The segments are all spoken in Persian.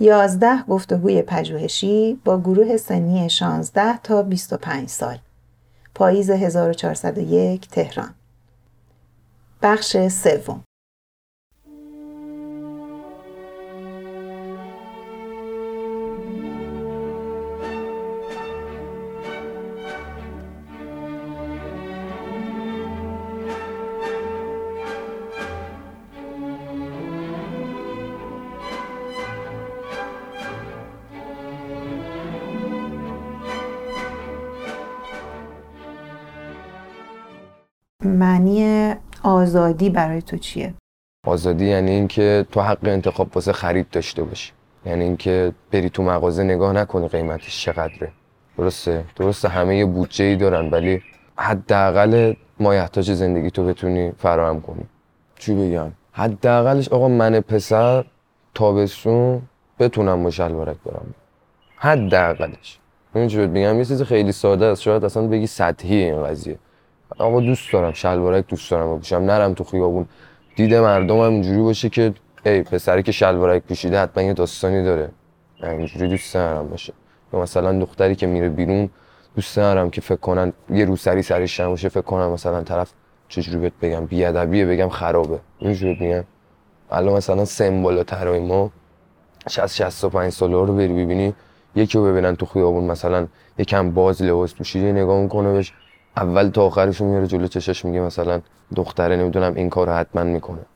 یازده گفتگوی پژوهشی با گروه سنی 16 تا 25 سال. پاییز 1401 تهران. بخش سوم. آزادی برای تو چیه؟ آزادی یعنی اینکه تو حق انتخاب واسه خرید داشته باشی. یعنی اینکه بری تو مغازه نگاه نکنی قیمتش چقدره. درسته؟ درسته همه بودجه ای دارن ولی حداقل مایحتاج زندگی تو بتونی فراهم کنی. چی بگم؟ حداقلش آقا من پسر تابستون بتونم با شلوارک برم. حداقلش. این چی بگم یه چیز خیلی ساده است. شاید اصلا بگی سطحی این قضیه. اما دوست دارم شلوارک دوست دارم بپوشم نرم تو خیابون. دید مردم هم اینجوری باشه که ای پسری که شلوارک پوشیده حتما یه داستانی داره. اینجوری دوست دارم باشه. یا مثلا دختری که میره بیرون دوست دارم که فکر کنن یه روسری سرش باشه فکر کنن مثلا طرف چجوری بهت بگم بیادبیه بگم خرابه. اینجوری میگم. الان مثلا سمبل ترای ما 60 65 ساله رو بری ببینی یکی رو ببینن تو خیابون مثلا یکم باز لباس پوشیده نگاه می‌کنه بهش. اول تا آخرش میاره جلو چشش میگه مثلا دختره نمی‌دونم این کارو حتما می‌کنه.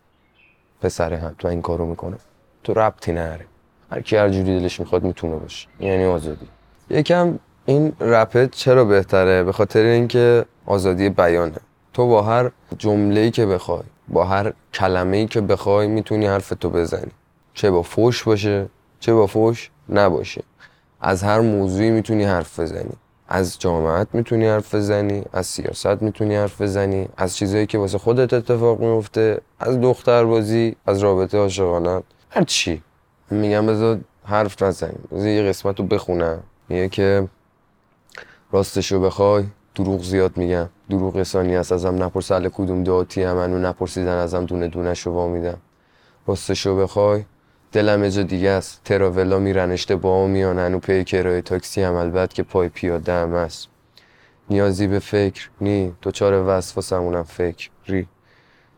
پسره تو این کارو می‌کنه. تو ربطی نره هر کی هر جوری دلش می‌خواد می‌تونه باشه. یعنی آزادی. یکم این رپت چرا بهتره؟ به خاطر اینکه آزادی بیانه. تو با هر جمله‌ای که بخوای با هر کلمه‌ای که بخوای می‌تونی حرف تو بزنی. چه با فوش باشه چه با فوش نباشه. از هر موضوعی می‌تونی حرف بزنی. از جامعت می‌تونی حرف بزنی از سیاست می‌تونی حرف بزنی از چیزایی که واسه خودت اتفاق میفته از دختر بازی از رابطه عاشقانه هر چی. میگم بذار حرف نزنیم. بذار یه قسمت رو بخونم. میگه که راستشو بخوای. دروغ زیاد میگم. دروغ رسانی است ازم نپرس. اهل کدوم دعاتی هم منو نپرسیدن. ازم دونه دونه شو میدم راستشو بخوای. دلم اجا دیگه است. تراولا میرنشته با میان. هنو پی کرای تاکسی هم البته که پای پیاده هم است نیازی به فکر نی. تو چار وصف فکر. ری.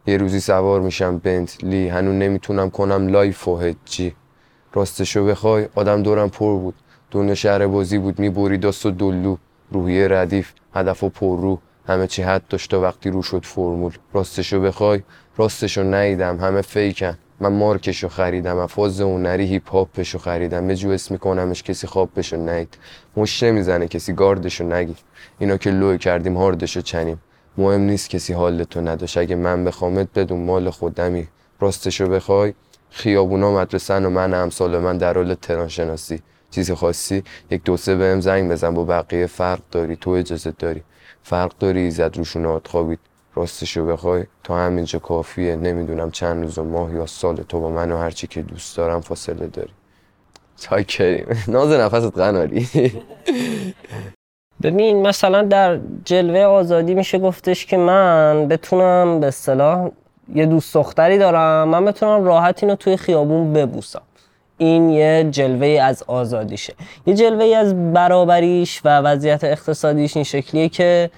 یه روزی سوار میشم بنتلی هنو نمی‌تونم کنم لایف و هجی. راستشو بخوای. آدم دورم پر بود. دونه شهر بازی بود. میبوری دست و دلو. روحیه ردیف. هدف و پر رو همه چی حد داشت وقتی رو شد فرمول. راستشو بخوای. راستشو نیدم. همه فیکن. من مارکشو خریدم افاز اونری هیپ هاپشو خریدم به اسم میکنمش کسی خوابشو نید مش نمی‌زنه کسی گاردشو نگیر اینا که لو کردیم هاردشو چنیم. مهم نیست کسی حالتو نداشت. اگه من بخوامت بدون مال خودمی راستشو بخوای. خیابونا مدرسن و من امثال من در حال تران شناسی چیزی خاصی یک دو سه بهم زنگ بزن با بقیه فرق داری تو اجازه داری. فرق داری ایزد روشون خوابید راستشو بخوای تا همینجا کافیه. نمی‌دونم چند روز و ماه یا سال تو با من و هرچی که دوست دارم فاصله داری. چای کریم. ناز نفست قناری. ببین مثلا در جلوه آزادی میشه گفتش که من بتونم به اصطلاح یه دوست دختری دارم. من بتونم راحت اینو توی خیابون ببوسم. این یه جلوه از آزادیشه. یه جلوه از برابریش و وضعیت اقتصادیش این شکلیه که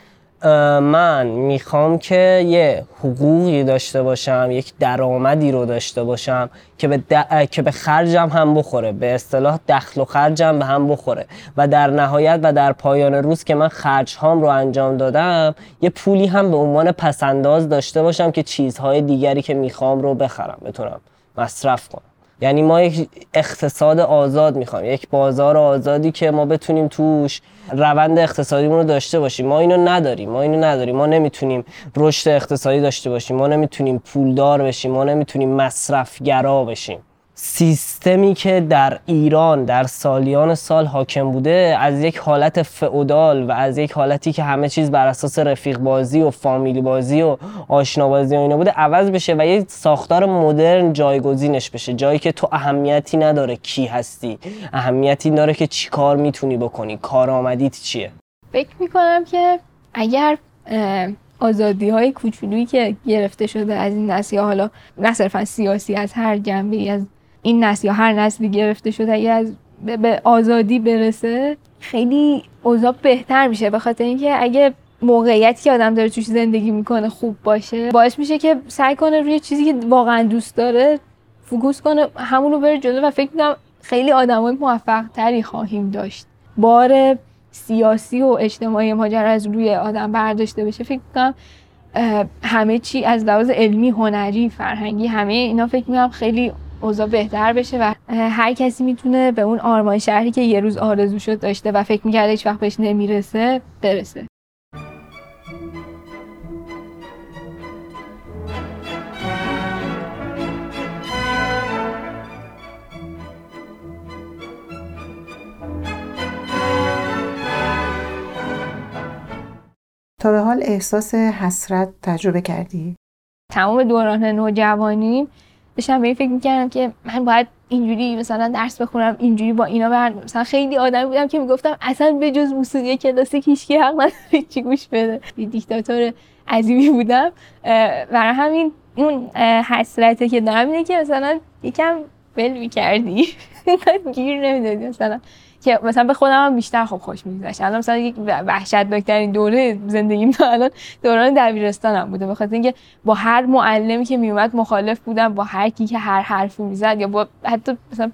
من می‌خوام که یه حقوقی داشته باشم یک درآمدی رو داشته باشم که به, که به خرجم هم بخوره به اصطلاح دخل و خرجم به هم بخوره. و در نهایت و در پایان روز که من خرج هام رو انجام دادم یه پولی هم به عنوان پسنداز داشته باشم که چیزهای دیگری که می‌خوام رو بخرم بتونم مصرف کنم. یعنی ما یک اقتصاد آزاد می‌خوایم. یک بازار آزادی که ما بتونیم توش روند اقتصادیمون رو داشته باشیم. ما اینو نداریم. ما اینو نداریم. ما نمی‌تونیم رشد اقتصادی داشته باشیم. ما نمی‌تونیم پولدار بشیم. ما نمی‌تونیم مصرفگرا بشیم. سیستمی که در ایران در سالیان سال حاکم بوده از یک حالت فئودال و از یک حالتی که همه چیز بر اساس رفیق بازی و فامیلی بازی و آشنا بازی و اینا بوده عوض بشه و یک ساختار مدرن جایگزینش بشه. جایی که تو اهمیتی نداره کی هستی اهمیتی داره که چی کار می‌تونی بکنی کارآمدیت چیه. فکر می‌کنم که اگر آزادی های کوچولویی که گرفته شده از این یا حالا نه صرفا سیاسی از هر جنبه از این نسل یا هر نسلی گرفته شده اگه از به آزادی برسه خیلی اوضاع بهتر میشه. به خاطر اینکه اگه موقعیتی که آدم داره توش زندگی می‌کنه خوب باشه باعث میشه که سعی کنه روی چیزی که واقعا دوست داره فوکوس کنه همون رو بره جلو و فکر می‌کنم خیلی آدمای موفق تری خواهیم داشت. بار سیاسی و اجتماعی ماجرا از روی آدم برداشته بشه فکر می‌کنم همه چی از لحاظ علمی هنری فرهنگی همه اینا فکر می‌کنم خیلی اوضاع بهتر بشه و هر کسی می‌تونه به اون آرمان شهری که یه روز آرزو شد داشته و فکر می‌کرده هیچ وقت بهش نمی‌رسه برسه تا به حال احساس حسرت تجربه کردی؟ تمام دوران نوجوانی داشتم به این فکر می‌کردم که من باید اینجوری مثلا درس بخونم اینجوری با اینا برم مثلا خیلی آدمی بودم که می‌گفتم اصلا به جز موسیقی کلاسیک هیچ حق نداره چی گوش بده. دیکتاتور عظیمی بودم. برای همین اون حسرته که دارم اینه که مثلا یکم ول می‌کردی. گیر نمی‌دادی مثلا. که مثلا به خودم هم بیشتر خوب خوش میگذشت. الان مثلا یک وحشتناکترین دوره زندگیم تا الان دوران دبیرستانم بوده. به خاطر اینکه با هر معلمی که میومد مخالف بودم با هر کی که هر حرفی می‌زد یا با حتی مثلا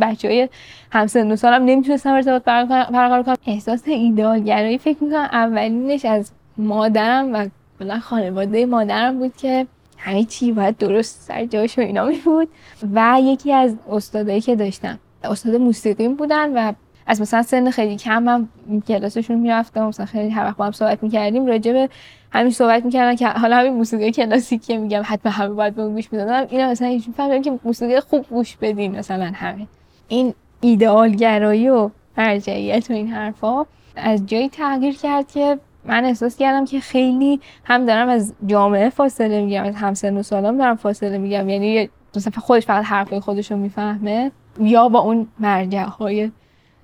بچه های همسن و سالم نمی‌تونستم ارتباط برقرار کنم احساس ایدئالگرایی فکر می‌کنم اولینش از مادرم و کلا خانواده مادرم بود که همه چی باید درست سر جاش و اینا می بود و یکی از استادایی که داشتم. استاد موسیقی بودن و از مثلا سن خیلی کم هم کلاسشون می‌رفتم مثلا خیلی هر وقت با هم صحبت می‌کردیم راجع به همین صحبت می‌کردن که حالا همین موسیقی کلاسیک که میگم حتما همه باید به گوش می‌دادم اینا مثلا هیچ فهمیدم که موسیقی خوب گوش بدین مثلا همین این ایدئالگرایی و مرجعیت و این حرفا از جایی تغییر کرد که من احساس کردم که خیلی هم دارم از جامعه فاصله میگم از همسن و سالام دارم فاصله میگم یعنی مثلا خودش فقط حرفای خودش رو می‌فهمه یا با اون مرجع های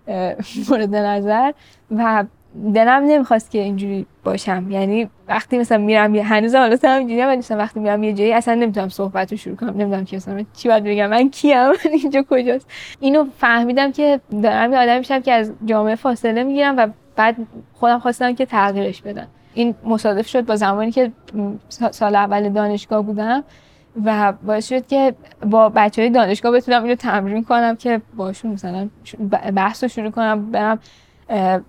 مورد نظر و دلم نمی‌خواست که اینجوری باشم. یعنی وقتی مثلا میرم یه هنوز حالا هم اینجوری ولی مثلا وقتی میرم یه جایی اصلا نمی‌تونم صحبت رو شروع کنم. نمی‌دونم که مثلا چی باید بگم. من کیم؟ من اینجا کجاست؟ اینو فهمیدم که دارم یه آدمی میشم که از جامعه فاصله می‌گیرم و بعد خودم خواستم که تغییرش بدم. این مصادف شد با زمانی که سال اول دانشگاه بودم. و باعث شد که با بچه های دانشگاه بتونم اینو تمرین کنم که باشون مثلا بحث رو شروع کنم برم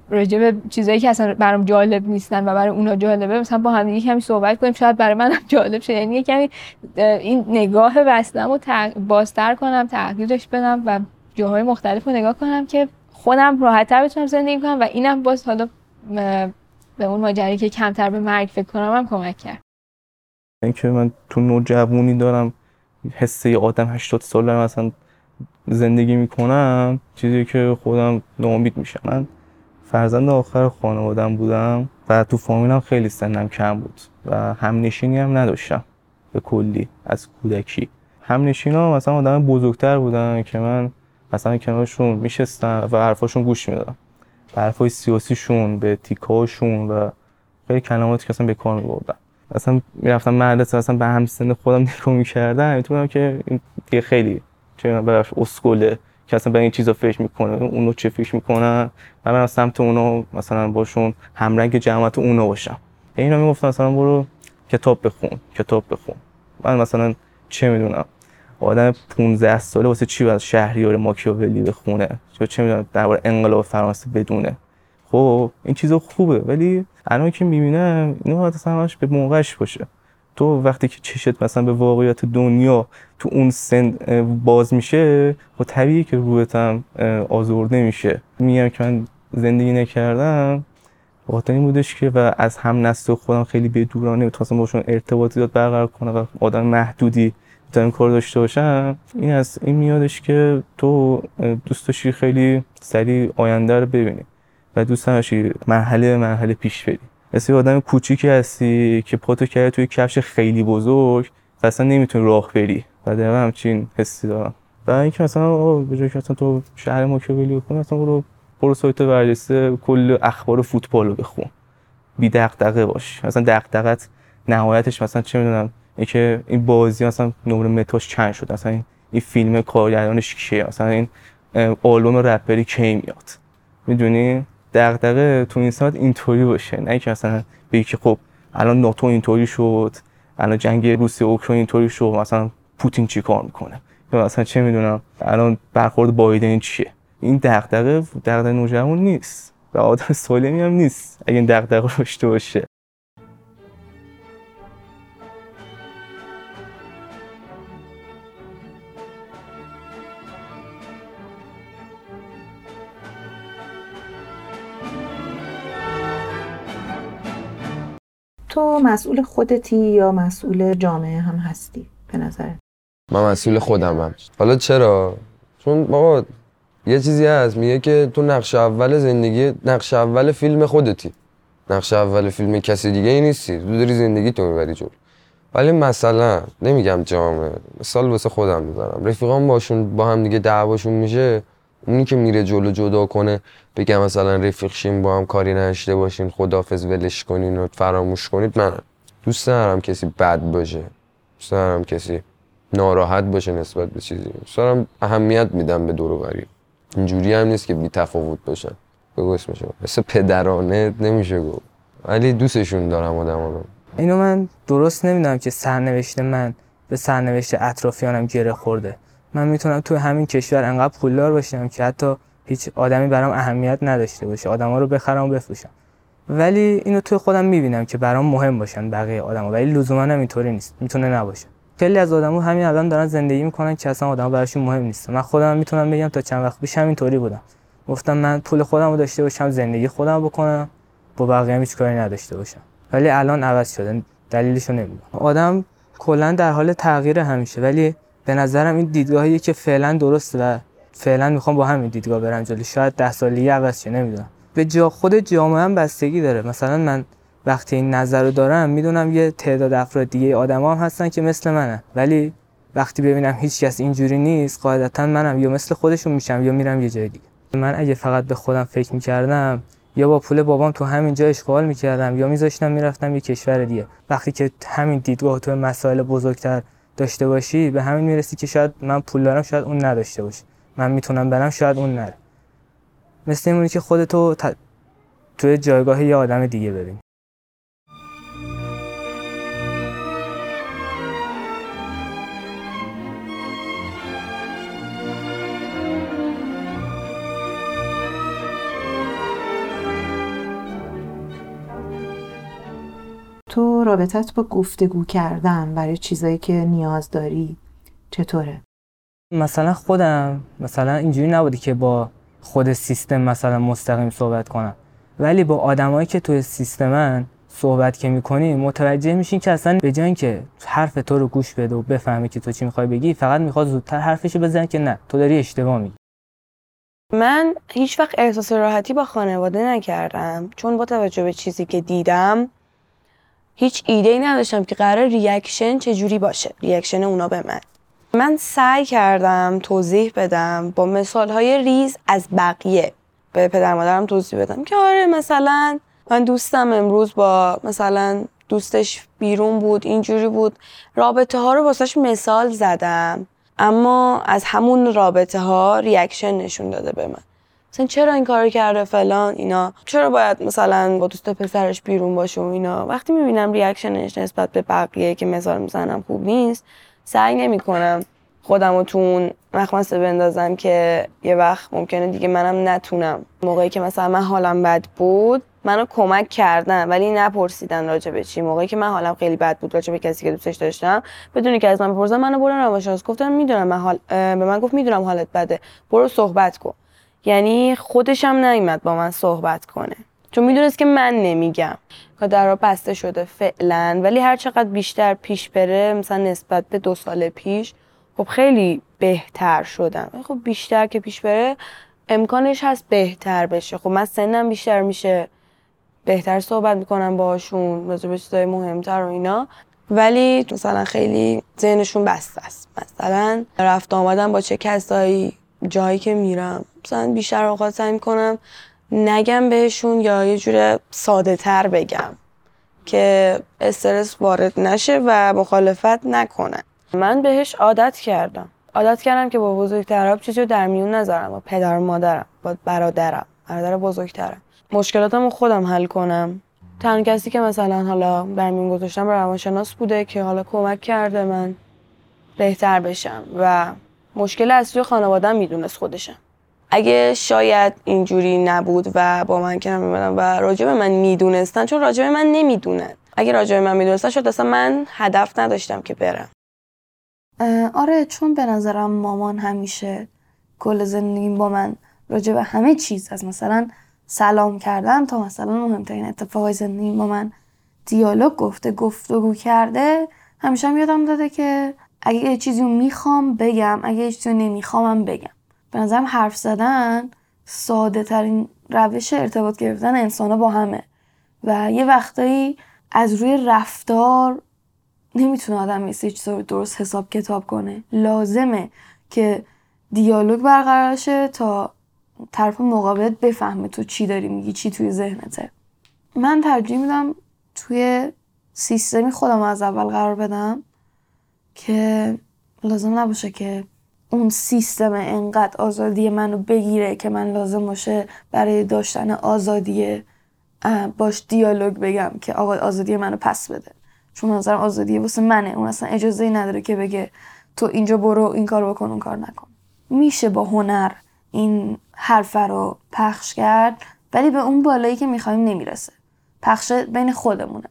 راجع به چیزایی که اصلا برام جالب نیستن و برای اونا جالبه مثلا با هم دیگه کمی صحبت کنیم شاید برای منم جالب شه. یعنی کمی این نگاه بستم رو بازتر کنم تغییرش بدم و جاهای مختلف رو نگاه کنم که خودم راحتتر بتونم زندگی کنم و اینم باز حالا به اون ماجرایی که کمتر به مرگ فکر کنم هم کمک کرد. اینکه من تو نوجوانی دارم حسه آدم 80 ساله مثلا زندگی می‌کنم چیزی که خودم ناامید میشم. من فرزند آخر خانوادم بودم و تو فامیلم خیلی سنم کم بود و همنشینی هم نداشتم به کلی از کودکی. همنشین ها مثلا آدم بزرگتر بودن که من مثلا کنارشون میشستم و حرفاشون گوش می‌دادم. به حرفای سیاسیشون به تیکاشون و خیلی کلماتی که اصلا به کار میبردم. اصلا می‌رفتم مدرسه اصلا به هم سن خودم نگاه می‌کردم. می‌تونم که این خیلی چه براش اسکوله که اصلا به این چیزا فکر می‌کنه اونو چه فکر می‌کنن. و من سمت اونو مثلا باشون همرنگ جماعت اونو باشم. اینا می‌گفتن مثلا برو کتاب بخون کتاب بخون. من مثلا چه می‌دونم آدم 15 ساله واسه چی باید شهریار ماکیاولی بخونه؟ چه می‌دونم درباره انقلاب فرانسه بدونه. خب این چیزا خوبه ولی الان که می‌بینم اینو باید اصلا به موقعش باشه. تو وقتی که چشت مثلا به واقعیت دنیا تو اون سن باز میشه خب طبیعی که روحت هم آزرده میشه. میگم که من زندگی نکردم خاطر این بودش که و از هم نسل خودم خیلی به دورانه می‌تونستم باشون ارتباطیات برقرار کنم و آدم محدودی این کار داشته باشم این از این میادش که تو دوست داشتی خیلی سریع آینده رو ببینی. و دوست مرحله مرحله پیش بری. مثل آدم کوچیکی هستی که پاتو کرده توی کفش خیلی بزرگ و اصلا نمی‌تونی راه بری. و دقیقا همچین حسی دارم. و اینکه مثلا به جای که تو شهر ما که ولی کنی مثلا برو برو سایت ورجسته کل اخبار فوتبال رو بخون. بی دغدغه باش. مثلا دغدغت نهایتش مثلا چه می‌دونم اینکه این بازی مثلا نمره متاش چند شد. مثلا این فیلم کارگردانش کیه؟ مثلا این آلبوم رپری کی میاد؟ می‌دونی؟ دغدغه تو این ساعت اینطوری باشه. نه که مثلا بگی که خب الان ناتو اینطوری شد الان جنگ روسیه اوکراین اینطوری شد مثلا پوتین چی کار می‌کنه؟ یا مثلا چه می‌دونم الان برخورد بایدن چیه؟ این دغدغه دغدغه نوجوان نیست و آدم سالمی هم نیست اگه این دغدغه داشته باشه. تو مسئول خودتی یا مسئول جامعه هم هستی؟ به نظرت. من مسئول خودمم حالا چرا؟ چون بابا یه چیزی هست. میگه که تو نقش اول زندگی نقش اول فیلم خودتی. نقش اول فیلم کسی دیگه ای نیستی. تو داری زندگی تو می‌بری جلو. ولی مثلا نمیگم جامعه. مثال واسه خودم می‌زنم. رفیقام باشون با هم دیگه دعواشون میشه اونی که میره جلو جدا کنه بگم مثلا رفیق شیم با هم کاری نشته باشین خدافز ولش کنین و فراموش کنید. من دوست ندارم کسی بد باشه. دوست ندارم کسی ناراحت باشه نسبت به چیزی. دوست دارم اهمیت میدم به دور و اینجوری هم نیست که بی تفاوت باشن. بگو اسمشو. مثل پدرانه نمیشه گفت. ولی دوستشون دارم آدم رو اینو من درست نمی‌دونم که سرنوشت من به سرنوشت اطرافیانم گره خورده. من می‌تونم تو همین کشور انقدر پولدار باشم که حتی هیچ آدمی برام اهمیت نداشته باشه آدما رو بخرم و بفروشم. ولی اینو توی خودم می‌بینم که برام مهم باشن بقیه آدما ولی لزوما هم اینطوری نیست می‌تونه نباشه. خیلی از آدما همین الان دارن زندگی می‌کنن که اصلا آدما براشون مهم نیست. من خودم می‌تونم بگم تا چند وقت پیش همینطوری بودم. گفتم من پول خودم رو داشته باشم زندگی خودم بکنم با بقیه هیچ کاری نداشته باشم. ولی الان عوض شده دلیلشو نمی‌دونم. آدم کلا در حال تغییر همیشه ولی به نظرم این دیدگاهیه که فعلا درسته و فعلا می‌خوام با همین دیدگاه برم جلو. شاید ده سالی عوض شه نمی‌دونم. به جا خود جامعه هم بستگی داره. مثلا من وقتی این نظر رو دارم می‌دونم یه تعداد افراد دیگه آدما هم هستن که مثل منن. ولی وقتی ببینم هیچ کس اینجوری نیست قاعدتا منم یا مثل خودشون میشم یا میرم یه جای دیگه. من اگه فقط به خودم فکر می‌کردم یا با پول بابام تو همین جا اشغال می‌کردم یا میذاشتم می‌رفتم یه کشور دیگه. وقتی که همین دیدگاه تو مسائل بزرگتر داشته باشی به همین می‌رسی که شاید من پول دارم شاید اون نداشته باشه من می‌تونم برم شاید اون نره. مثل اینونی که خودتو ت... توی جایگاه یه آدم دیگه ببین. تو رابطت با گفتگو کردن برای چیزایی که نیاز داری. چطوره؟ مثلا خودم مثلا اینجوری نبودی که با خود سیستم مثلا مستقیم صحبت کنم. ولی با آدمایی که توی سیستمن صحبت که می‌کنی متوجه میشین که اصلا به جای که حرف تو رو گوش بده و بفهمی که تو چی می‌خوای بگی فقط می‌خواد زودتر حرفشو بزنه که نه تو داری اشتباه میگی. من هیچ وقت احساس راحتی با خانواده نکردم چون با توجه به چیزی که دیدم هیچ ایده ای نداشتم که قرار reaction چجوری باشه. reaction اونا به من. من سعی کردم توضیح بدم با مثال های ریز از بقیه. به پدر مادرم توضیح بدم که آره مثلا من دوستم امروز با مثلا دوستش بیرون بود اینجوری بود. رابطه ها رو واسش مثال زدم اما از همون رابطه ها reaction نشون داده به من. مثلا چرا این کارو کرده فلان اینا؟ چرا باید مثلا با دوست پسرش بیرون باشه و اینا؟ وقتی می‌بینم reaction ش نسبت به بقیه که مثال می‌زنم خوب نیست سعی نمی‌کنم خودم تو اون مخمسه بندازم که یه وقت ممکنه دیگه منم نتونم. موقعی که مثلا من حالم بد بود منو کمک کردن ولی نپرسیدن راجع به چی. موقعی که من حالم خیلی بد بود راجع به کسی که دوستش داشتم بدونی که از من بپرسن منو برن روانشناس گفتم می‌دونم من حال به من گفت می‌دونم حالت بده. برو صحبت کن. یعنی خودش هم نیومد با من صحبت کنه. چون می‌دونست که من نمیگم. که در بسته شده فعلا ولی هر چقدر بیشتر پیش بره مثلا نسبت به دو سال پیش خب خیلی بهتر شدم. خب بیشتر که پیش بره امکانش هست بهتر بشه. خب من سنم بیشتر میشه. بهتر صحبت می‌کنم باهاشون راجع به چیزای مهمتر و اینا. ولی مثلا خیلی ذهنشون بسته است. مثلا رفت آمدن با چه کسایی؟ جایی که میرم. مثلا بیشتر اوقات سعی می‌کنم نگم بهشون یا یه جور ساده تر بگم که استرس وارد نشه و مخالفت نکنن. من بهش عادت کردم. عادت کردم که با بزرگترها چیزی رو در میون نذارم. با پدر و مادرم با برادرم برادر بزرگترم. مشکلاتمو خودم حل کنم. تنها کسی که مثلا حالا در میون گذاشتم روانشناس بوده که حالا کمک کرده من بهتر بشم و مشکل اصلی خانوادم می‌دونست خودشم اگه شاید اینجوری نبود و با من کنار میمدن و راجع به من می‌دونستن چون راجع به من نمی‌دونن. اگه راجع به من می‌دونستن شاید اصلا من هدف نداشتم که برم. آره چون به نظرم مامان همیشه کل زندگیم با من راجع به همه چیز از مثلا سلام کردن تا مثلا مهمترین اتفاقای زندگیم با من دیالوگ گفته گفتگو کرده همیشه هم یادم داده که اگه یه چیزی رو می‌خوام بگم اگه یه چیزی رو نمیخوامم بگم. به نظرم حرف زدن ساده ترین روش ارتباط گرفتن انسان با همه. و یه وقتایی از روی رفتار نمی‌تونه آدم یه چیزا رو درست حساب کتاب کنه. لازمه که دیالوگ برقرار شه تا طرف مقابلت بفهمه تو چی داری میگی چی توی ذهنته. من ترجیح میدم توی سیستمی خودم از اول قرار بدم. که لازم نباشه که اون سیستم انقدر آزادی منو بگیره که من لازم باشه برای داشتن آزادی باش دیالوگ بگم که آقا آزادی منو پس بده. چون نظر آزادی واسه منه. اون اصلا اجازه نداره که بگه تو اینجا برو این کار بکن اون کار نکن. میشه با هنر این حرف رو پخش کرد ولی به اون بالایی که می‌خوایم نمی‌رسه. پخش بین خودمونه.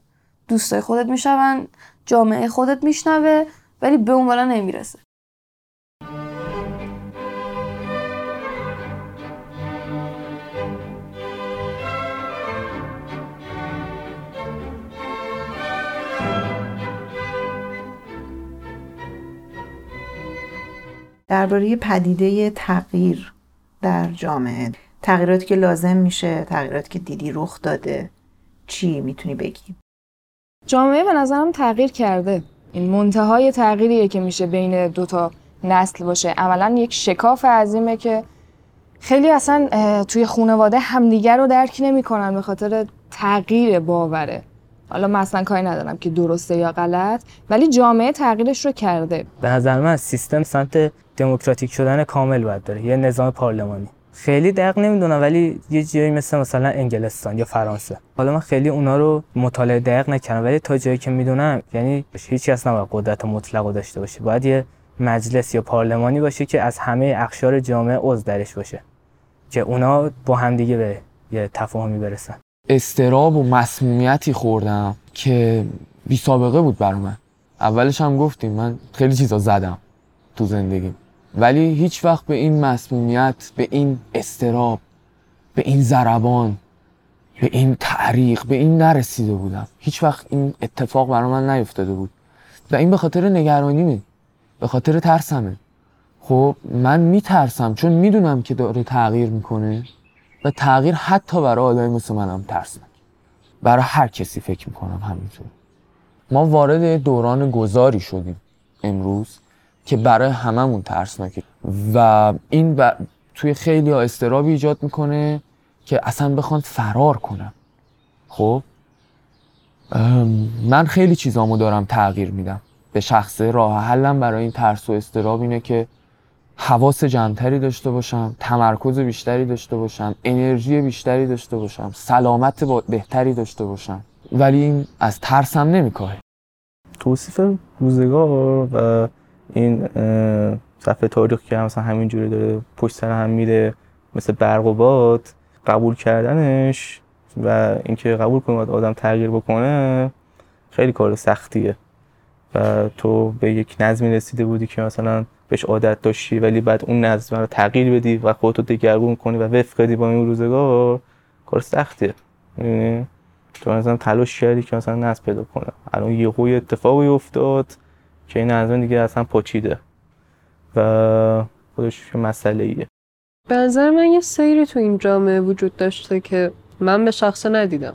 دوستای خودت میشون جامعه خودت میشنوه ولی به اون بالا نمی‌رسه. درباره پدیده تغییر در جامعه. تغییراتی که لازم میشه تغییراتی که دیدی رخ داده. چی می‌تونی بگی؟ جامعه به نظرم تغییر کرده. این منتهای تغییریه که میشه بین دوتا نسل باشه. عملا یک شکاف عظیمه که خیلی اصلا توی خانواده همدیگر رو درک نمی‌کنن به خاطر تغییر باوره. حالا مثلا کاری ندارم که درسته یا غلط ولی جامعه تغییرش رو کرده. به نظر من سیستم سمت دموکراتیک شدن کامل باید بره. یه نظام پارلمانی. خیلی دقیق نمی‌دونم ولی یه جایی مثل مثلا انگلستان یا فرانسه. حالا من خیلی اونا رو مطالعه دقیق نکردم ولی تا جایی که می‌دونم یعنی هیچ کس نباید قدرت مطلق رو داشته باشه. باید یه مجلس یا پارلمانی باشه که از همه اقشار جامعه عضو درش باشه که اونا با همدیگه به یه تفاهمی برسن. استراب و مسمومیتی خوردم که بی سابقه بود برای من. اولش هم گفتیم من خیلی چیزا زدم تو زندگی ولی هیچ وقت به این مسمومیت به این استراب به این ضربان به این تعریق به این نرسیده بودم. هیچ وقت این اتفاق برای من نیفتاده بود. و این به خاطر نگرانیمه به خاطر ترسمه. خب من میترسم چون می‌دونم که داره تغییر می‌کنه و تغییر حتی برای آدمی مثل منم ترسناک برای هر کسی فکر می‌کنم همینطور. ما وارد دوران گذاری شدیم امروز. که برای هممون ترسناکه و این ب... توی خیلی ها استرابی ایجاد می‌کنه که اصلا بخوان فرار کنن. خب؟ من خیلی چیزامو دارم تغییر میدم. به شخصه راه حلم برای این ترس و استراب اینه که حواس جمعتری داشته باشم تمرکز بیشتری داشته باشم انرژی بیشتری داشته باشم سلامت بهتری داشته باشم. ولی این از ترسم نمیکاهه. توصیف روزگار و این صفحه تاریخ که مثلا همینجوری داره پشت سر هم میره مثل برق و باد قبول کردنش و اینکه قبول کنه آدم تغییر بکنه خیلی کار سختیه. و تو به یک نظمی رسیده بودی که مثلا بهش عادت داشتی ولی بعد اون نظم رو تغییر بدی و خودتو دگرگون کنی و وفق بدی با این روزگار کار سختیه. می‌دونی تو مثلا تلاش کردی که مثلا نظم پیدا کنه. الان یه یه اتفاقی افتاد که این نظم دیگه اصلا پاچیده و خودش یه مسئله ایه به نظر من یه سیری تو این جامعه وجود داشته که من به شخص ندیدم.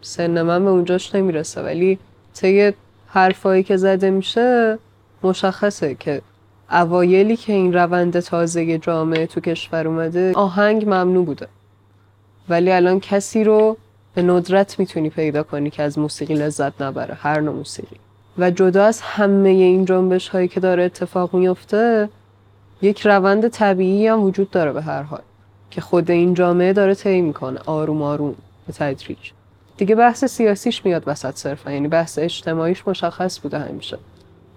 سن من به اونجاش نمی‌رسه ولی طی حرفایی که زده میشه مشخصه که اوایلی که این روند تازه جامعه تو کشور اومده آهنگ ممنوع بوده. ولی الان کسی رو به ندرت می‌تونی پیدا کنی که از موسیقی لذت نبره هر نوع موسیقی. و جدا از همه این جنبش هایی که داره اتفاق میفته یک روند طبیعی هم وجود داره به هر حال که خود این جامعه داره طی می‌کنه آروم آروم به تدریج. دیگه بحث سیاسیش میاد وسط صرفا یعنی بحث اجتماعیش مشخص بوده همیشه.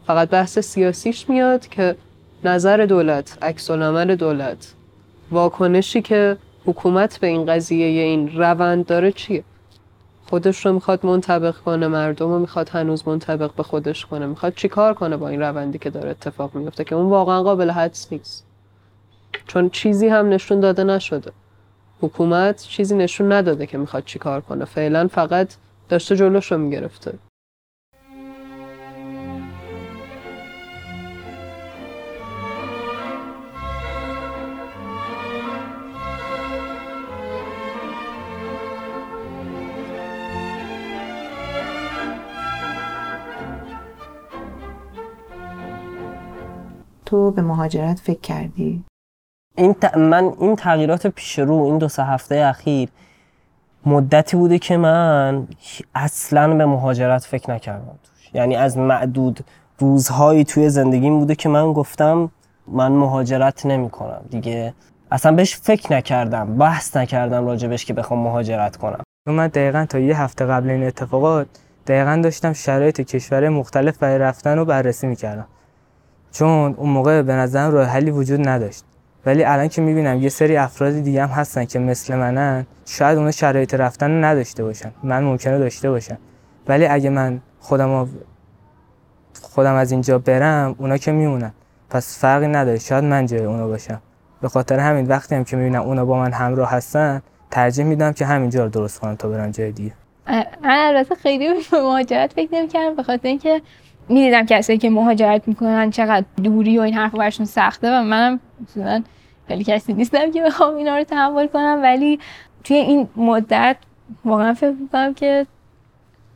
فقط بحث سیاسیش میاد که نظر دولت عکس دولت واکنشی که حکومت به این قضیه این روند داره چیه؟ خودش رو می‌خواد منطبق کنه مردم رو می‌خواد هنوز منطبق به خودش کنه. می‌خواد چیکار کنه با این روندی که داره اتفاق میفته که اون واقعا قابل حدس نیست؟ چون چیزی هم نشون داده نشده. حکومت چیزی نشون نداده که می‌خواد چیکار کنه. فعلا فقط داشته جلوش رو می‌گرفته. تو به مهاجرت فکر کردی؟ این ت- من این تغییرات پیش رو این دو سه هفته اخیر مدتی بوده که من اصلا به مهاجرت فکر نکردم توش. یعنی از معدود روزهایی توی زندگیم بوده که من گفتم من مهاجرت نمی کنم دیگه اصلا بهش فکر نکردم بحث نکردم راجبش که بخوام مهاجرت کنم. من دقیقا تا یه هفته قبل این اتفاقات دقیقا داشتم شرایط کشور مختلف برای رفتن رو بررسی می‌کردم. چون اون موقع به نظرم راه حلی وجود نداشت. ولی الان که می‌بینم یه سری افراد دیگه هم هستن که مثل منن شاید اونا شرایط رفتن نداشته باشن. من ممکنه داشته باشم. ولی اگه من خودم خودم از اینجا برم اونا که میمونن. پس فرقی نداره. شاید من جای اونا باشم. به خاطر همین وقتی هم که می‌بینم اونا با من همراه هستن ترجیح میدم که همینجا رو درست کنم تا برم جای دیگه. من البته خیلی به مهاجرت فکر نمی‌کردم به خاطر اینکه می‌دیدم کسایی که مهاجرت می‌کنن چقدر دوری و این حرف برشون سخته و منم مثلا خیلی کسی نیستم که بخوام اینا رو تحمل کنم. ولی توی این مدت واقعا فکر می‌کنم که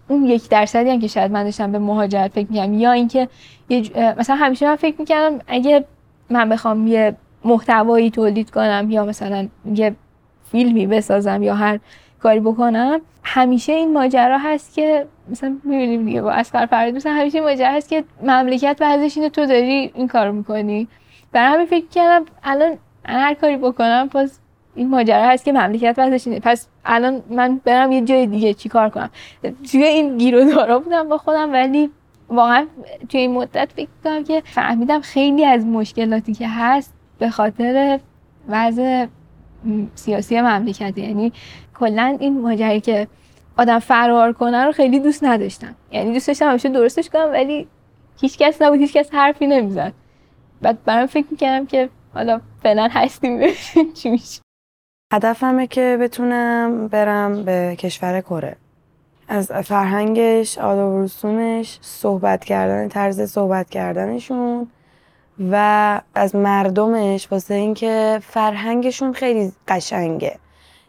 اون یک درصدی هم که شاید من داشتم به مهاجرت فکر می‌کنم یا اینکه مثلا همیشه من فکر می‌کردم اگه من بخوام یه محتوایی تولید کنم یا مثلا یه فیلمی بسازم یا هر کاری بکنم همیشه این ماجرا هست که مثلا می‌بینیم دیگه با اسقر فرهادی مثلا همیشه ماجرا هست که مملکت ورزش اینه تو داری این کارو می‌کنی. برای همین فکر کردم الان هر کاری بکنم پس این ماجرا هست که مملکت ورزش اینه. پس الان من برم یه جای دیگه چیکار کنم؟ توی این گیر و دارا بودم با خودم ولی واقعا توی این مدت فکر کنم که فهمیدم خیلی از مشکلاتی که هست به خاطر وضع سیاسی مملکت. یعنی کلا این ماجرایی که آدم فرار کنه رو خیلی دوست نداشتم. یعنی دوست داشتم همیشه درستش کنم ولی هیچ کس نبود هیچ کس حرفی نمی‌زد. بعد برام فکر می‌کردم که حالا فعلا هستیم ببینیم چی میشه. هدفمه که بتونم برم به کشور کره. از فرهنگش آداب و رسومش صحبت کردن طرز صحبت کردنشون و از مردمش واسه اینکه فرهنگشون خیلی قشنگه.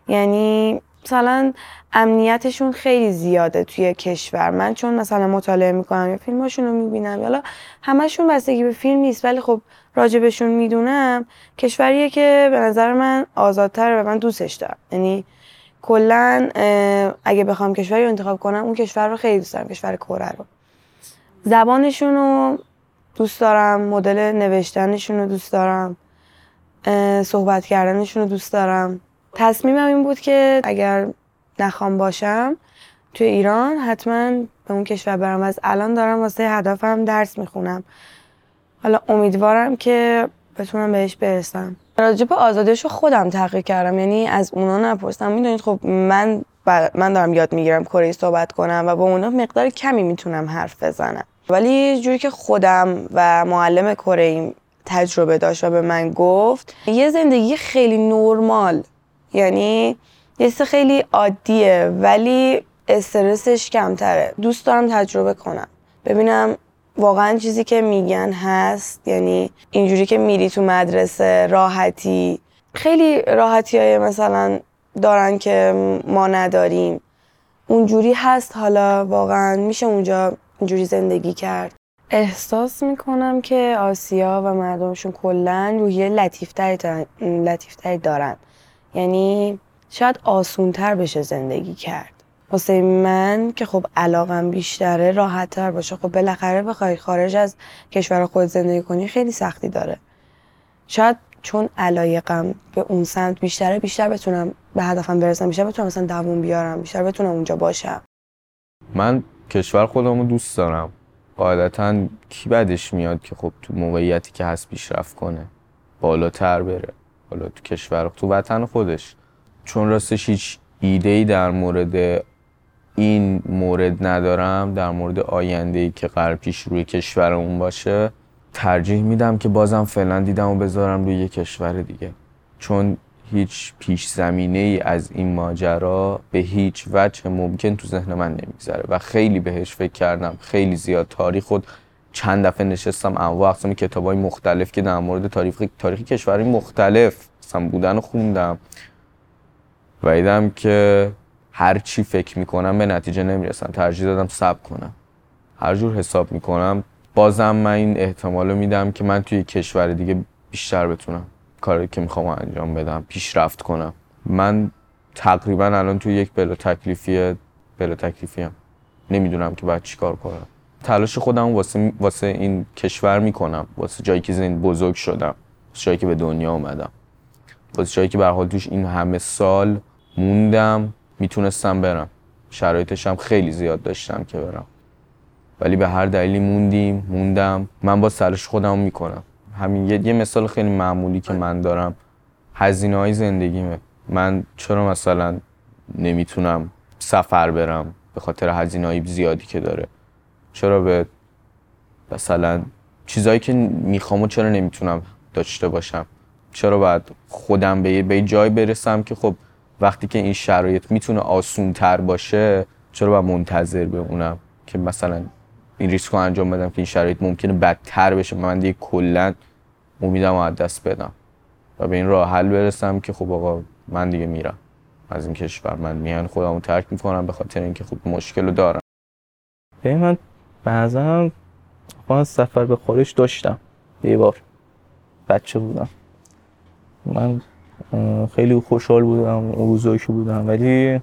یعنی مثلا امنیتشون خیلی زیاده توی کشور. من چون مثلا مطالعه می‌کنم یا فیلماشون رو می‌بینم یا همشون بستگی به فیلم نیست ولی خب راجبشون می‌دونم کشوریه که به نظر من آزادتر و من دوستش دارم. یعنی کلا اگه بخوام کشوری رو انتخاب کنم اون کشور رو خیلی دوست دارم کشور کره رو. زبانشون رو دوست دارم مدل نوشتنشون رو دوست دارم صحبت کردنشون رو دوست دارم. تصمیمم این بود که اگر نخوام باشم توی ایران حتما به اون کشور برم. از الان دارم واسه هدفم درس می‌خونم. حالا امیدوارم که بتونم بهش برسم. راجع به آزادیش رو خودم تحقیق کردم. یعنی از اونا نپرسم. می‌دونید خب من من دارم یاد می‌گیرم کره صحبت کنم و با اونا مقدار کمی می‌تونم حرف بزنم. ولی جوری که خودم و معلم کره تجربه داشت و به من گفت یه زندگی خیلی نرمال یعنی یه خیلی عادیه ولی استرسش کمتره. دوست دارم تجربه کنم. ببینم واقعا چیزی که میگن هست یعنی اینجوری که میری تو مدرسه راحتی. خیلی راحتی های مثلا دارن که ما نداریم. اونجوری هست حالا واقعا میشه اونجا اینجوری زندگی کرد. احساس می‌کنم که آسیا و مردمشون کلا روحیه لطیفتری لطیفتری دارن. یعنی شاید آسونتر بشه زندگی کرد. واسه من که خب علاقم بیشتره راحتتر باشه. خب بالاخره بخوای خارج از کشور خود زندگی کنی خیلی سختی داره. شاید چون علایقم به اون سمت بیشتره بیشتر بتونم به هدفم برسم بیشتر بتونم مثلا دووم بیارم بیشتر بتونم اونجا باشم. من کشور خودم رو دوست دارم. قاعدتا کی بدش میاد که خب تو موقعیتی که هست پیشرفت کنه بالاتر بره. حالا تو کشور تو وطن خودش. چون راستش هیچ ایده ای در مورد این مورد ندارم در مورد آینده ای که قرار پیش روی کشورمون باشه ترجیح میدم که بازم فعلا دیدم و بذارم روی یه کشور دیگه. چون هیچ پیش زمینه ای از این ماجرا به هیچ وجه ممکن تو ذهن من نمیگذره و خیلی بهش فکر کردم. خیلی زیاد تاریخ خود چند دفعه نشستم انواع اقسام کتاب های مختلف که در مورد تاریخ تاریخ کشوری مختلف اصلا بودن خوندم. و دیدم که هر چی فکر می‌کنم به نتیجه نمی‌رسم. ترجیح دادم صبر کنم. هر جور حساب می‌کنم بازم من این احتمال رو میدم که من توی کشور دیگه بیشتر بتونم کاری که می‌خوام انجام بدم پیشرفت کنم. من تقریبا الان توی یک بلا تکلیفی بلا نمی‌دونم که باید چیکار کنم. تلاش خودم واسه واسه این کشور می‌کنم. واسه جایی که زند بزرگ شدم. واسه جایی که به دنیا اومدم. واسه جایی که به حال توش این همه سال موندم می‌تونستم برم. شرایطش هم خیلی زیاد داشتم که برم. ولی به هر دلیلی موندیم موندم. من با تلاش خودم می‌کنم. همین یه, یه مثال خیلی معمولی که من دارم. هزینه های زندگیمه. من چرا مثلا نمی‌تونم سفر برم؟ به خاطر هزینه های زیادی که داره. چرا به مثلا چیزایی که می‌خوام و چرا نمی‌تونم داشته باشم؟ چرا باید خودم به به جای برسم که خب وقتی که این شرایط می‌تونه آسون تر باشه چرا باید منتظر بمونم که مثلا این ریسک رو انجام بدم که این شرایط ممکنه بدتر بشه؟ من دیگه کلا امیدم از دست بدم و به این راه حل برسم که خب آقا من دیگه میرم. از این کشور من میان خودم رو ترک می‌کنم به خاطر اینکه خب مشکل رو دارم. به من بعضا خواهد سفر به خارج داشتم. یه بار بچه بودم. من خیلی خوشحال بودم روزایی که بودم. ولی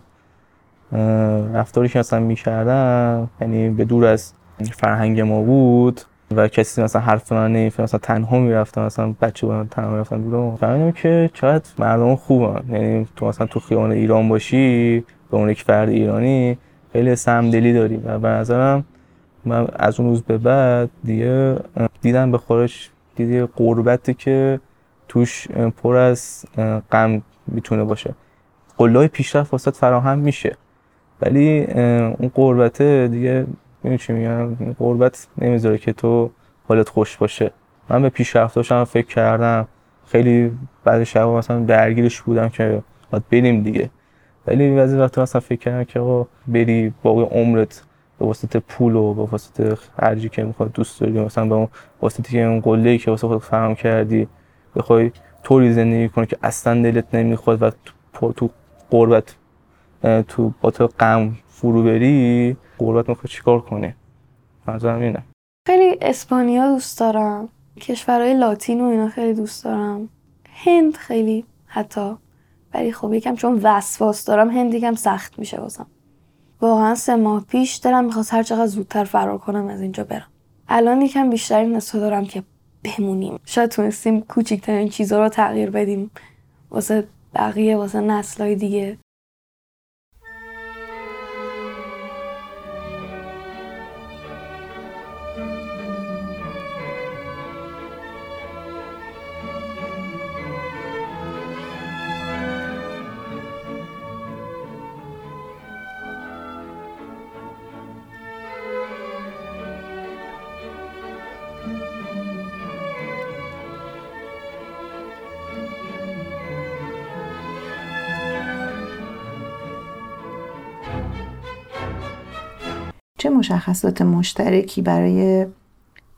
رفتاری که مثلا می‌کردم یعنی به دور از فرهنگ ما بود و کسی مثلا حرف من نمیفهم مثلا تنها می‌رفتم مثلا بچه بودم تنها می‌رفتم بیرون. فهمیدم که چقدر مردم خوبن. یعنی تو مثلا تو خیابان ایران باشی به اون یک فرد ایرانی خیلی سمدلی داری. و به نظرم من از اون روز به بعد دیگه دیدم به خارج دیدی قربتی که توش پر از غم می‌تونه باشه. قلای پیشرفت واسط فراهم میشه. ولی اون قربته دیگه می‌دونی چی میگم؟ قربت نمی‌ذاره که تو حالت خوش باشه. من به پیشرفتاشم فکر کردم. خیلی بعد شب مثلا درگیرش بودم که باید بریم دیگه. ولی بعضی وقتا مثلا فکر کردم که آقا بری باقی عمرت به واسطه پول و به واسطه خرجی که می‌خواد دوست داری مثلا به اون واسطه که اون قله که واسه خودت فهم کردی بخوای طوری زندگی کنی که اصلا دلت نمی‌خواد و تو, تو قربت تو با تو غم فرو بری قربت می‌خواد چیکار کنی؟ منظورم اینه. خیلی اسپانیا دوست دارم. کشورهای لاتین و اینا خیلی دوست دارم. هند خیلی حتی. ولی خب یکم چون وسواس دارم هند یکم سخت میشه واسم. واقعا سه ماه پیش دلم می‌خواست هر چقدر زودتر فرار کنم از اینجا برم. الان یکم بیشتر این دارم که بمونیم. شاید تونستیم کوچکترین چیزها رو تغییر بدیم. واسه بقیه واسه نسلهای دیگه. مشخصات مشترکی برای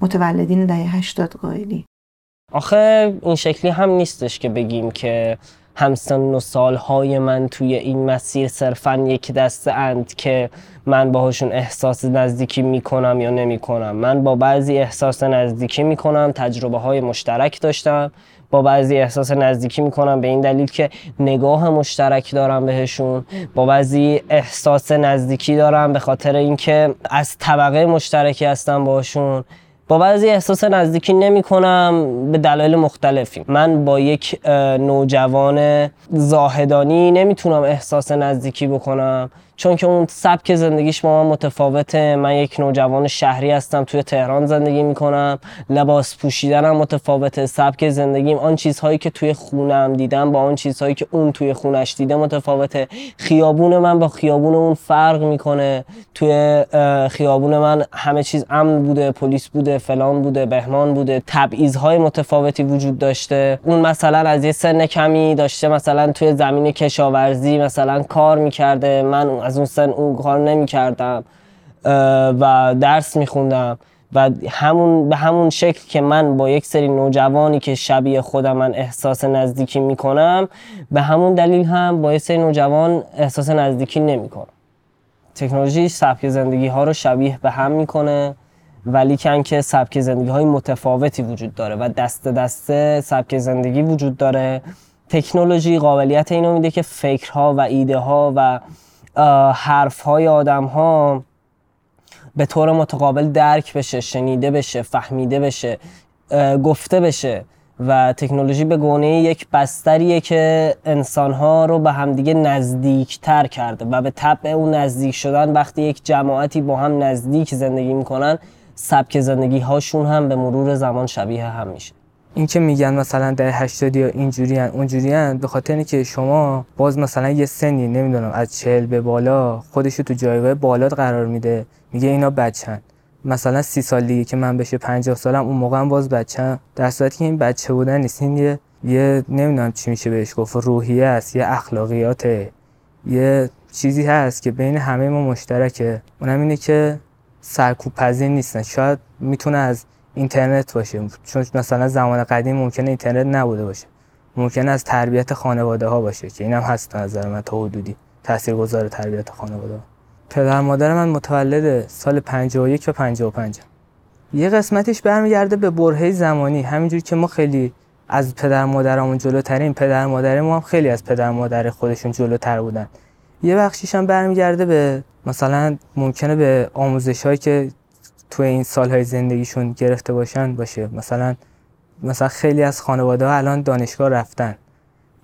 متولدین دهه 80 قائلی. آخه این شکلی هم نیستش که بگیم که همسن و سالهای من توی این مسیر صرفا یک دسته اند که من باهاشون احساس نزدیکی می‌کنم یا نمی‌کنم. من با بعضی احساس نزدیکی می‌کنم تجربه های مشترک داشتم. با بعضی احساس نزدیکی می‌کنم به این دلیل که نگاه مشترک دارم بهشون با بعضی احساس نزدیکی دارم به خاطر اینکه از طبقه مشترکی هستم باشون. با بعضی احساس نزدیکی نمی کنم به دلایل مختلفی من با یک نوجوان زاهدانی نمی‌تونم احساس نزدیکی بکنم. چون که اون سبک زندگیش با من متفاوته. من یک نوجوان شهری هستم توی تهران زندگی می‌کنم. لباس پوشیدنم متفاوته سبک زندگیم آن چیزهایی که توی خونم دیدم با آن چیزهایی که اون توی خونش دیده متفاوته. خیابون من با خیابون اون فرق می‌کنه. توی خیابون من همه چیز امن بوده پلیس بوده فلان بوده بهمان بوده تبعیضهای متفاوتی وجود داشته. اون مثلا از یه سن کمی داشته مثلا توی زمین کشاورزی مثلا کار می‌کرده. من از اون سن اون کار نمی‌کردم و درس میخوندم. و همون به همون شکل که من با یک سری نوجوانی که شبیه خودم من احساس نزدیکی می‌کنم به همون دلیل هم با یک سری نوجوان احساس نزدیکی نمی‌کنم. تکنولوژی سبک زندگی ها رو شبیه به هم می‌کنه ولی کن که سبک زندگی های متفاوتی وجود داره و دست دسته سبک زندگی وجود داره. تکنولوژی قابلیت اینو میده که فکرها و ایده ها و حرف های آدم ها به طور متقابل درک بشه شنیده بشه فهمیده بشه گفته بشه و تکنولوژی به گونه یک بستریه که انسانها رو به همدیگه نزدیکتر کرده و به طبع اون نزدیک شدن وقتی یک جماعتی با هم نزدیک زندگی می‌کنن سبک زندگی هاشون هم به مرور زمان شبیه هم میشه. این که میگن مثلا در 80 یا اینجوری اونجوری به خاطر اینکه شما باز مثلا یه سنی نمی‌دونم از 40 به بالا خودش تو جایگاه بالات قرار میده میگه اینا بچن مثلا سی سال دیگه که من بشه 50 سالم اون موقع هم باز بچم در صورتی که این بچه بودن نیست این یه یه نمی‌دونم چی میشه بهش گفت روحیه است یه اخلاقیات یه چیزی هست که بین همه ما مشترکه. اونم اینه که سرکوب پذیر نیستن. شاید می‌تونه از اینترنت باشه. چون مثلا زمان قدیم ممکنه اینترنت نبوده باشه. ممکنه از تربیت خانواده ها باشه که اینم هست نظر من تا حدودی. تاثیرگذار تربیت خانواده. ها پدر مادر من متولد سال 51 و 55 یه قسمتش برمیگرده به برهه زمانی. همینجوری که ما خیلی از پدر مادرمون جلوتریم پدر مادر ما هم خیلی از پدر مادر خودشون جلوتر بودن. یه بخشیش هم برمیگرده به مثلا ممکنه به آموزش هایی که توی این سالهای زندگیشون گرفته باشن باشه. مثلا مثلا خیلی از خانواده ها الان دانشگاه رفتن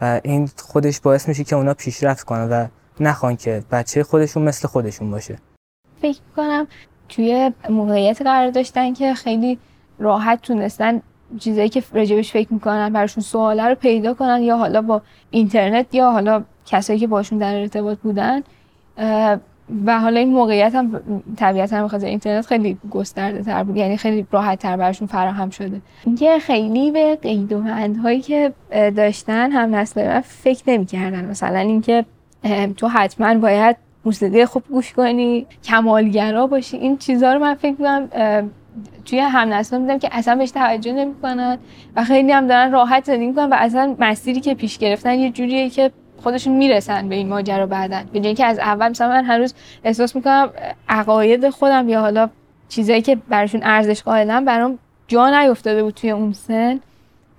و این خودش باعث میشه که اونا پیشرفت کنن و نخوان که بچه خودشون مثل خودشون باشه. فکر کنم توی موقعیت قرار داشتن که خیلی راحت تونستن چیزایی که راجبش فکر می‌کنن براشون سواله رو پیدا کنن یا حالا با اینترنت یا حالا کسایی که باشون در ارتباط بودن و حالا این موقعیت هم طبیعتا به خاطر اینترنت خیلی گسترده تر بود. یعنی خیلی راحت تر براشون فراهم شده. اینکه خیلی به قید و هایی که داشتن هم نسل من فکر نمی‌کردن. مثلا اینکه تو حتما باید موسیقی خوب گوش کنی کمالگرا باشی. این چیزها رو من فکر می‌کنم توی هم نسل میدم که اصلا بهش توجه نمی‌کنن و خیلی هم دارن راحت زندگی می‌کنن و اصلا مسیری که پیش گرفتن یه جوریه که خودشون می‌رسن به این ماجرا بعدن به که از اول مثلا من هنوز احساس می‌کنم عقاید خودم یا حالا چیزایی که براشون ارزش قائلم برام جا نیفتاده بود توی اون سن.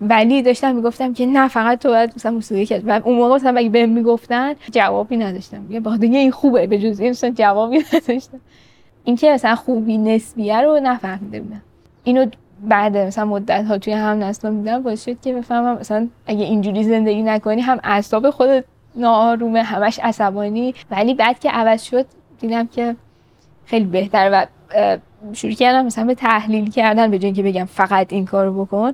ولی داشتم می‌گفتم که نه فقط تو باید مثلا موسیقی کرد و اون موقع مثلا اگه بهم می‌گفتن جوابی نداشتم. یه بخاطر این خوبه به جز این مثلا جوابی نداشتم. اینکه مثلا خوبی نسبیه رو نفهمیده بودم. اینو بعد مثلا مدت ها توی هم نسل میدم باعث شد که بفهمم مثلا اگه اینجوری زندگی نکنی هم اعصاب خودت ناآرومه همش عصبانی. ولی بعد که عوض شد دیدم که خیلی بهتر و شروع کردم مثلا به تحلیل کردن به جای اینکه بگم فقط این کارو بکن.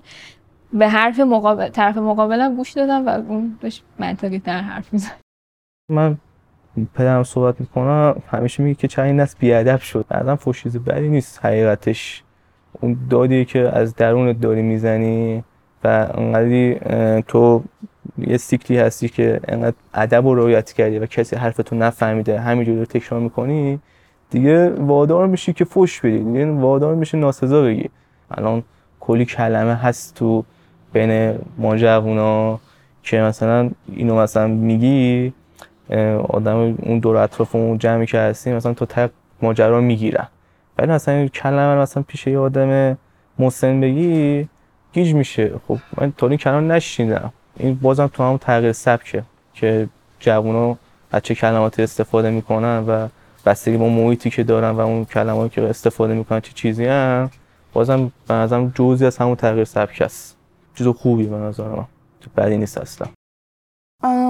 به حرف مقابل طرف مقابلم گوش دادم و اون داشت منطقی تر حرف می‌زد. من پدرم صحبت می‌کنم همیشه میگه که چند نسل بیادب شد. بعدم فوشیز بدی نیست حقیقتش اون دادی که از درونت داری می‌زنی و انقدری تو یه سیکلی هستی که انقدر ادب و رعایت کردی و کسی حرفتو نفهمیده همینجوری رو تکرار می‌کنی دیگه وادار میشی که فوش بدی دیگه وادار میشی ناسزا بگی. الان کلی کلمه هست تو بین ما جوونا که مثلا اینو مثلا میگی آدم اون دور اطراف اون جمعی که هستی مثلا تو تق ماجرا می‌گیرن. ولی مثلا کلمه مثلا پیش یه آدم مسن بگی گیج میشه. خب من تا این کلام نشیندم این بازم تو هم تغییر سبکه که جوونا از چه کلماتی استفاده می‌کنن و بستگی با محیطی که دارن و اون کلماتی که استفاده می‌کنن چه چیزی هم بازم به نظرم از همون تغییر سبک است. چیز خوبی به نظر من. تو بدی نیست اصلا.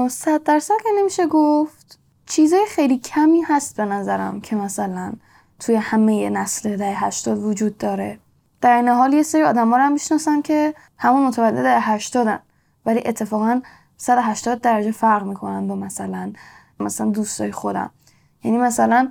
صد درصد که نمیشه گفت. چیزای خیلی کمی هست به نظرم که مثلا توی همه نسل دهه هشتاد وجود داره. در این حال یه سری آدم ها رو هم می‌شناسم که همون متولد دهه هشتادن. ولی اتفاقا 180 درجه فرق می‌کنن با مثلا مثلا دوستای خودم. یعنی مثلا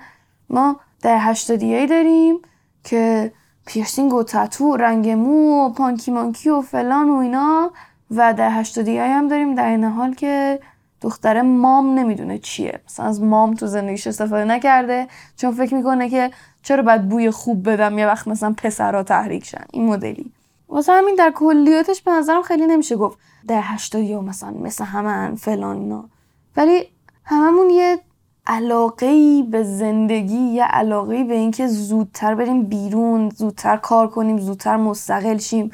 ما دهه هشتادیایی داریم که پیرسینگ و تتو رنگ مو و پانکی مانکی و فلان و اینا و در هشتادیایی هم داریم. در این حال که دختر مام نمی‌دونه چیه. مثلا از مام تو زندگیش استفاده نکرده چون فکر می‌کنه که چرا باید بوی خوب بدم یه وقت مثلا پسرها تحریک شن. این مدلی. واسه همین در کلیاتش به نظرم خیلی نمیشه گفت در هشتادی مثلا مثل همن فلان اینا. ولی هممون یه علاقه به زندگی یه علاقه به اینکه زودتر بریم بیرون زودتر کار کنیم زودتر مستقل شیم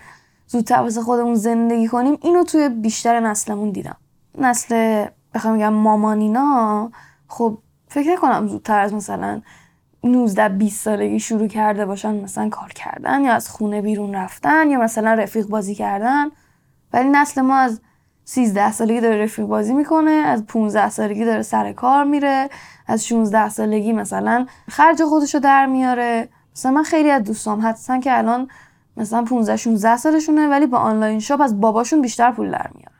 زودتر واسه خودمون زندگی کنیم. اینو توی بیشتر نسلمون دیدم. نسل بخوام بگم مامانینا خب فکر نکنم زودتر از مثلا 19 20 سالگی شروع کرده باشن مثلا کار کردن یا از خونه بیرون رفتن یا مثلا رفیق بازی کردن. ولی نسل ما از 13 سالگی داره رفیق بازی می‌کنه از 15 سالگی داره سر کار میره از 16 سالگی مثلا خرج خودشو در میاره. مثلا من خیلی از دوستام هستن که الان مثلا 15 16 سالشونه ولی با آنلاین شاپ از باباشون بیشتر پول در میارن.